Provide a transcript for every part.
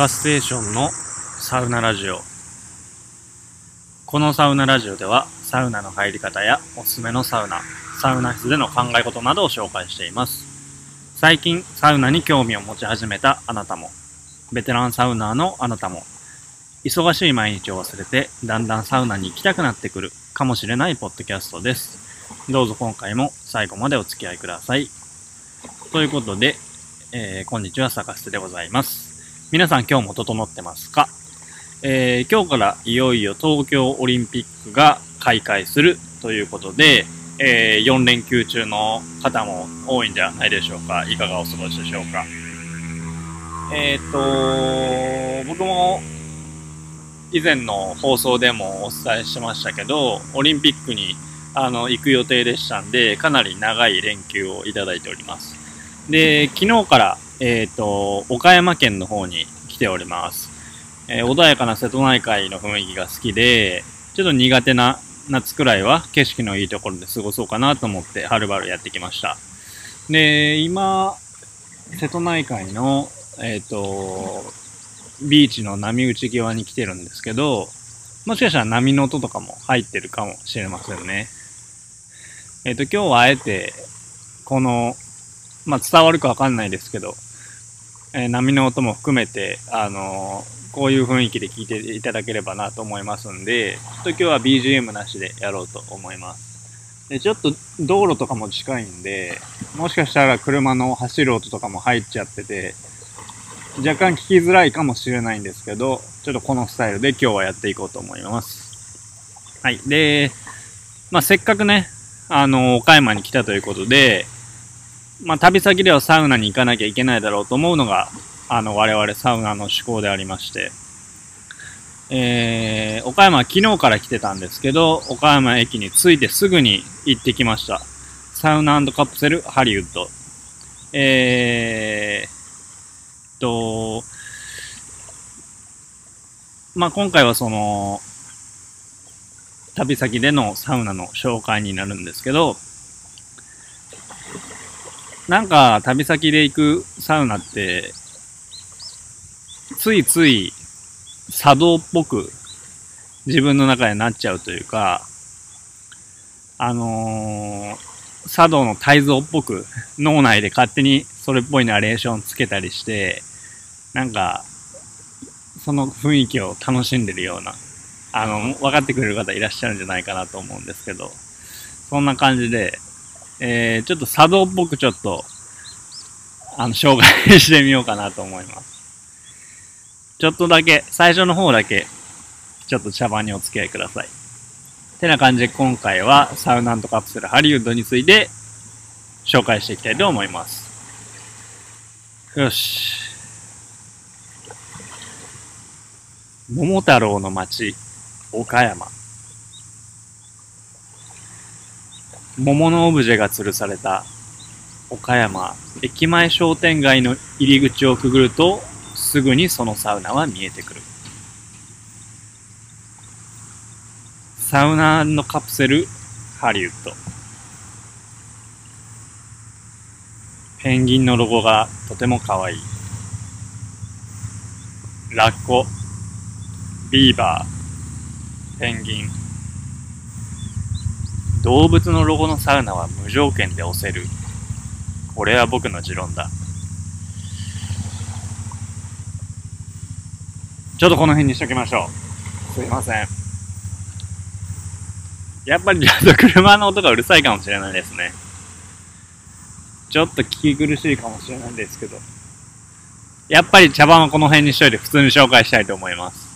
ガステーションのサウナラジオ。このサウナラジオではサウナの入り方やおすすめのサウナサウナ室での考え事などを紹介しています。最近サウナに興味を持ち始めたあなたもベテランサウナーのあなたも忙しい毎日を忘れてだんだんサウナに行きたくなってくるかもしれないポッドキャストです。どうぞ今回も最後までお付き合いください。ということで、えー、こんにちは、坂捨でございます。皆さん今日も整ってますか、えー、今日からいよいよ東京オリンピックが開会するということで、えー、4連休中の方も多いんじゃないでしょうか？いかがお過ごしでしょうか？えっ、と、僕も以前の放送でもお伝えしましたけど、オリンピックにあの行く予定でしたんで、かなり長い連休をいただいております。で、昨日から、えっ、ー、と、岡山県の方に来ております。えー、穏やかな瀬戸内海の雰囲気が好きで、ちょっと苦手な夏くらいは景色のいいところで過ごそうかなと思って、はるばるやってきました。で、今、瀬戸内海の、えっ、ー、と、ビーチの波打ち際に来てるんですけど、もしかしたら波の音とかも入ってるかもしれませんね。えっ、ー、と、今日はあえて、このまあ、伝わるかわかんないですけど、えー、波の音も含めて、あのー、こういう雰囲気で聞いていただければなと思いますんで、ちょっと今日は BGM なしでやろうと思います。で、ちょっと道路とかも近いんで、もしかしたら車の走る音とかも入っちゃってて、若干聞きづらいかもしれないんですけど、ちょっとこのスタイルで今日はやっていこうと思います。はい。で、まあ、せっかくね、あの、岡山に来たということで、まあ、旅先ではサウナに行かなきゃいけないだろうと思うのが、あの、我々サウナの趣向でありまして、えー、岡山は昨日から来てたんですけど、岡山駅に着いてすぐに行ってきました。サウナカプセルハリウッド。えー、と、まあ、今回はその、旅先でのサウナの紹介になるんですけど、なんか旅先で行くサウナって、ついつい茶道っぽく自分の中でなっちゃうというか、あのー、茶道の泰造っぽく脳内で勝手にそれっぽいナレーションつけたりして、なんか、その雰囲気を楽しんでるような、あの、分かってくれる方いらっしゃるんじゃないかなと思うんですけど、そんな感じで、えー、ちょっと茶道っぽくちょっと、あの、紹介してみようかなと思います。ちょっとだけ、最初の方だけ、ちょっと茶番にお付き合いください。てな感じで今回はサウナントカプセルハリウッドについて紹介していきたいと思います。よし。桃太郎の町、岡山。桃のオブジェが吊るされた岡山駅前商店街の入り口をくぐるとすぐにそのサウナは見えてくる。サウナのカプセルハリウッド。ペンギンのロゴがとても可愛い。ラッコビーバーペンギン。動物のロゴのサウナは無条件で押せる。これは僕の持論だ。ちょっとこの辺にしときましょう。すいません。やっぱりちょっと車の音がうるさいかもしれないですね。ちょっと聞き苦しいかもしれないんですけど。やっぱり茶番はこの辺にしといて普通に紹介したいと思います。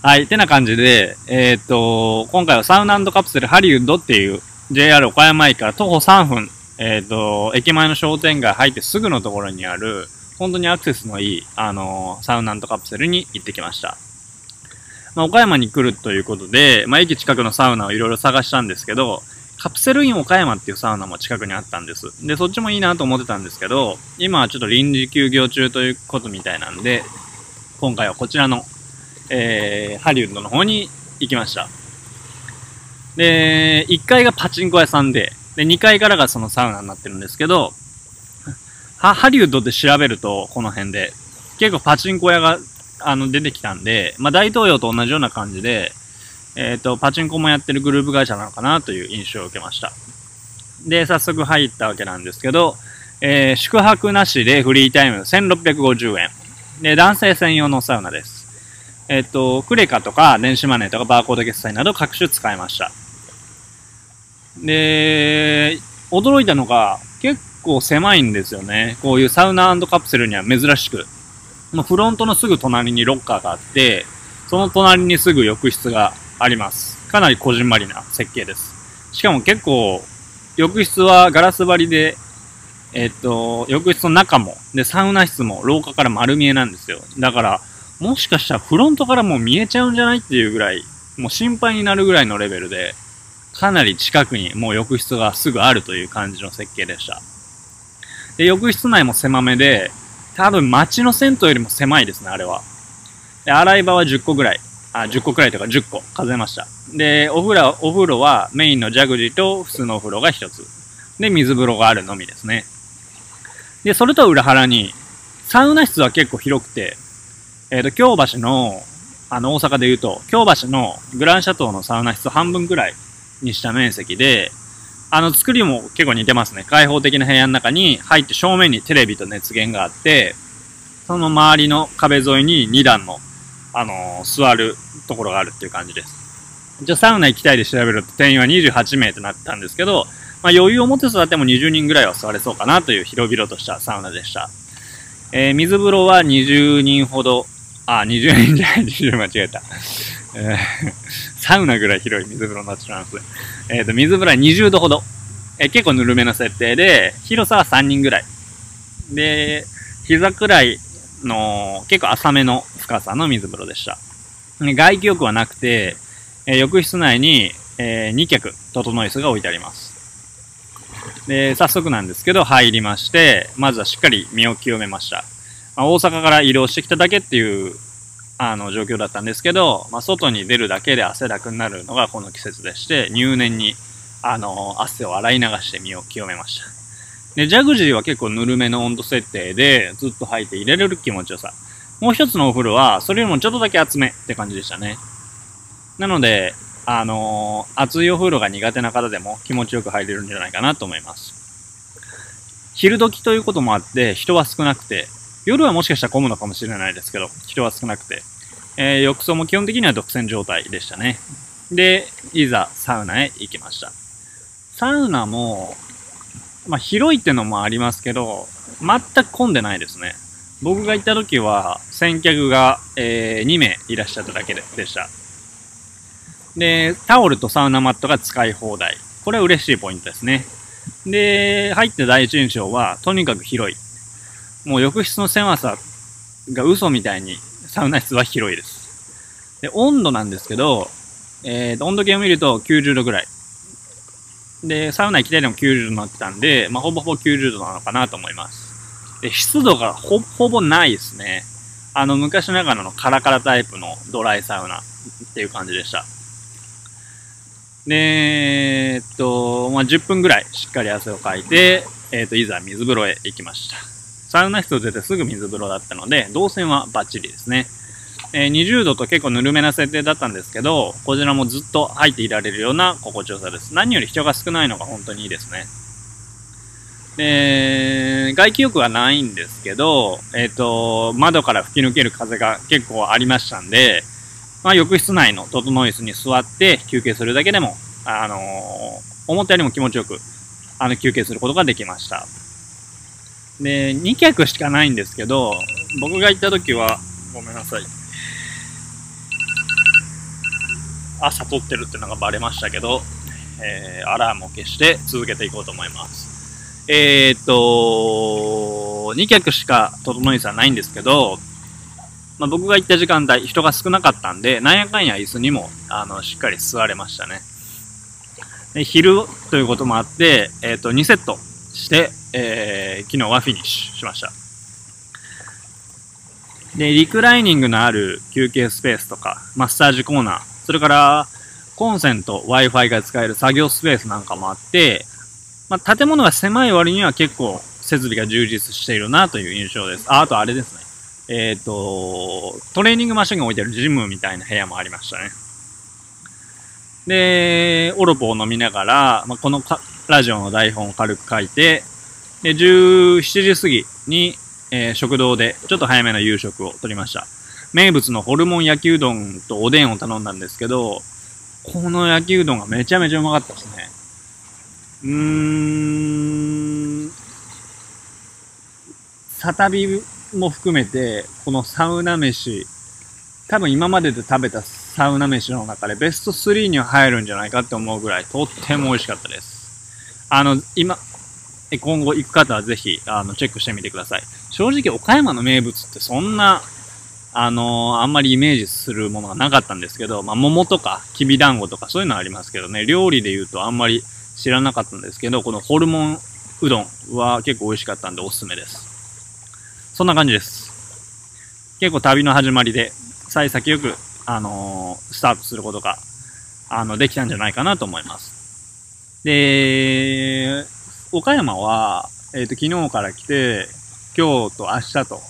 はい。てな感じで、えっ、と、今回はサウナカプセルハリウッドっていう JR 岡山駅から徒歩3分、えっ、と、駅前の商店街入ってすぐのところにある、本当にアクセスのいい、あのサウナカプセルに行ってきました。まあ、岡山に来るということで、まあ、駅近くのサウナをいろいろ探したんですけど、カプセルイン岡山っていうサウナも近くにあったんです。で、そっちもいいなと思ってたんですけど、今はちょっと臨時休業中ということみたいなんで、今回はこちらのえー、ハリウッドの方に行きました。で、1階がパチンコ屋さんで、で、2階からがそのサウナになってるんですけど、ハリウッドで調べると、この辺で、結構パチンコ屋が、あの、出てきたんで、まあ、大東洋と同じような感じで、えっ、と、パチンコもやってるグループ会社なのかなという印象を受けました。で、早速入ったわけなんですけど、えー、宿泊なしでフリータイム1650円。で、男性専用のサウナです。えっ、と、クレカとか電子マネーとかバーコード決済など各種使いました。で、驚いたのが結構狭いんですよね。こういうサウナカプセルには珍しく。フロントのすぐ隣にロッカーがあって、その隣にすぐ浴室があります。かなりこじんまりな設計です。しかも結構、浴室はガラス張りで、えっと、浴室の中も、で、サウナ室も廊下から丸見えなんですよ。だから、もしかしたらフロントからもう見えちゃうんじゃないっていうぐらい、もう心配になるぐらいのレベルで、かなり近くにもう浴室がすぐあるという感じの設計でした。で、浴室内も狭めで、多分街の銭湯よりも狭いですね、あれは。で、洗い場は10個ぐらい。あ、10個くらいとか10個数えました。で、お風呂、お風呂はメインのジャグジーと普通のお風呂が1つ。で、水風呂があるのみですね。で、それと裏腹に、サウナ室は結構広くて、えっ、ー、と、京橋の、あの、大阪で言うと、京橋のグランシャトーのサウナ室半分くらいにした面積で、あの、作りも結構似てますね。開放的な部屋の中に入って正面にテレビと熱源があって、その周りの壁沿いに2段の、あのー、座るところがあるっていう感じです。じゃあサウナ行きたいで調べると定員は28名となったんですけど、まあ、余裕を持って座っても20人ぐらいは座れそうかなという広々としたサウナでした。えー、水風呂は20人ほど、あ、20人じゃない、20間違えた。えー、サウナぐらい広い水風呂になっちゃうんです。えっ、ー、と、水風呂は20度ほど。えー、結構ぬるめの設定で、広さは3人ぐらい。で、膝くらいの結構浅めの深さの水風呂でした。外気浴はなくて、え、浴室内に、えー、2脚、整い椅子が置いてあります。で、早速なんですけど、入りまして、まずはしっかり身を清めました。まあ、大阪から移動してきただけっていう、あの、状況だったんですけど、まあ、外に出るだけで汗だくになるのがこの季節でして、入念に、あの、汗を洗い流して身を清めました。で、ジャグジーは結構ぬるめの温度設定で、ずっと入って入れれる気持ちよさ。もう一つのお風呂は、それよりもちょっとだけ厚めって感じでしたね。なので、あのー、熱いお風呂が苦手な方でも気持ちよく入れるんじゃないかなと思います。昼時ということもあって人は少なくて、夜はもしかしたら混むのかもしれないですけど、人は少なくて、えー、浴槽も基本的には独占状態でしたね。で、いざサウナへ行きました。サウナも、まあ、広いってのもありますけど、全く混んでないですね。僕が行った時は、先客が、えー、2名いらっしゃっただけででした。で、タオルとサウナマットが使い放題。これは嬉しいポイントですね。で、入って第一印象は、とにかく広い。もう浴室の狭さが嘘みたいに、サウナ室は広いです。で、温度なんですけど、えー、温度計を見ると90度ぐらい。で、サウナ行きたいでも90度になってたんで、まあ、ほぼほぼ90度なのかなと思います。で、湿度がほぼほぼないですね。あの、昔ながらのカラカラタイプのドライサウナっていう感じでした。で、えっと、まあ、10分ぐらいしっかり汗をかいて、えっと、いざ水風呂へ行きました。サウナ室を出てすぐ水風呂だったので、動線はバッチリですね。えー、20度と結構ぬるめな設定だったんですけど、こちらもずっと入っていられるような心地よさです。何より人が少ないのが本当にいいですね。で、外気浴はないんですけど、えっ、ー、と、窓から吹き抜ける風が結構ありましたんで、まあ、浴室内の整い椅子に座って休憩するだけでも、あのー、思ったよりも気持ちよく、あの、休憩することができました。で、2脚しかないんですけど、僕が行った時は、ごめんなさい。朝撮ってるってのがバレましたけど、えー、アラームを消して続けていこうと思います。えー、っと、2脚しか整い椅子はないんですけど、まあ、僕が行った時間帯、人が少なかったんで、なんやかんや椅子にも、あの、しっかり座れましたね。で昼ということもあって、えっ、と、2セットして、えー、昨日はフィニッシュしました。で、リクライニングのある休憩スペースとか、マッサージコーナー、それから、コンセント、Wi-Fi が使える作業スペースなんかもあって、まあ、建物が狭い割には結構設備が充実しているなという印象です。あ、あとあれですね。えっ、と、トレーニングマシンが置いてるジムみたいな部屋もありましたね。で、オロポを飲みながら、まあ、このラジオの台本を軽く書いて、で、17時過ぎに、えー、食堂でちょっと早めの夕食をとりました。名物のホルモン焼きうどんとおでんを頼んだんですけど、この焼きうどんがめちゃめちゃうまかったですね。うーん、サタビも含めて、このサウナ飯、多分今までで食べたサウナ飯の中でベスト3には入るんじゃないかって思うぐらいとっても美味しかったです。あの、今、今後行く方はぜひ、あの、チェックしてみてください。正直岡山の名物ってそんな、あのあんまりイメージするものがなかったんですけど、まあ、桃とか、きびだんごとかそういうのありますけどね、料理で言うとあんまり知らなかったんですけど、このホルモンうどんは結構美味しかったんでおすすめです。そんな感じです。結構旅の始まりで、幸先よく、あのー、スタートすることが、あの、できたんじゃないかなと思います。で、岡山は、えっ、ー、と、昨日から来て、今日と明日と、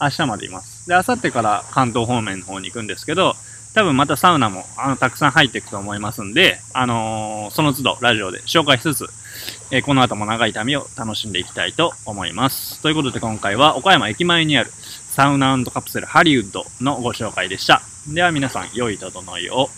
明日までいます。で、明後日から関東方面の方に行くんですけど、多分またサウナも、あの、たくさん入っていくと思いますんで、あのー、その都度ラジオで紹介しつつ、えー、この後も長い旅を楽しんでいきたいと思います。ということで今回は岡山駅前にあるサウナカプセルハリウッドのご紹介でした。では皆さん、良い整いを。